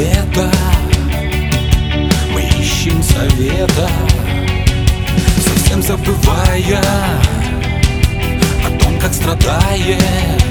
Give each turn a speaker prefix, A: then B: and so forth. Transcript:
A: света Мы ищем совета Совсем забывая О том, как страдает.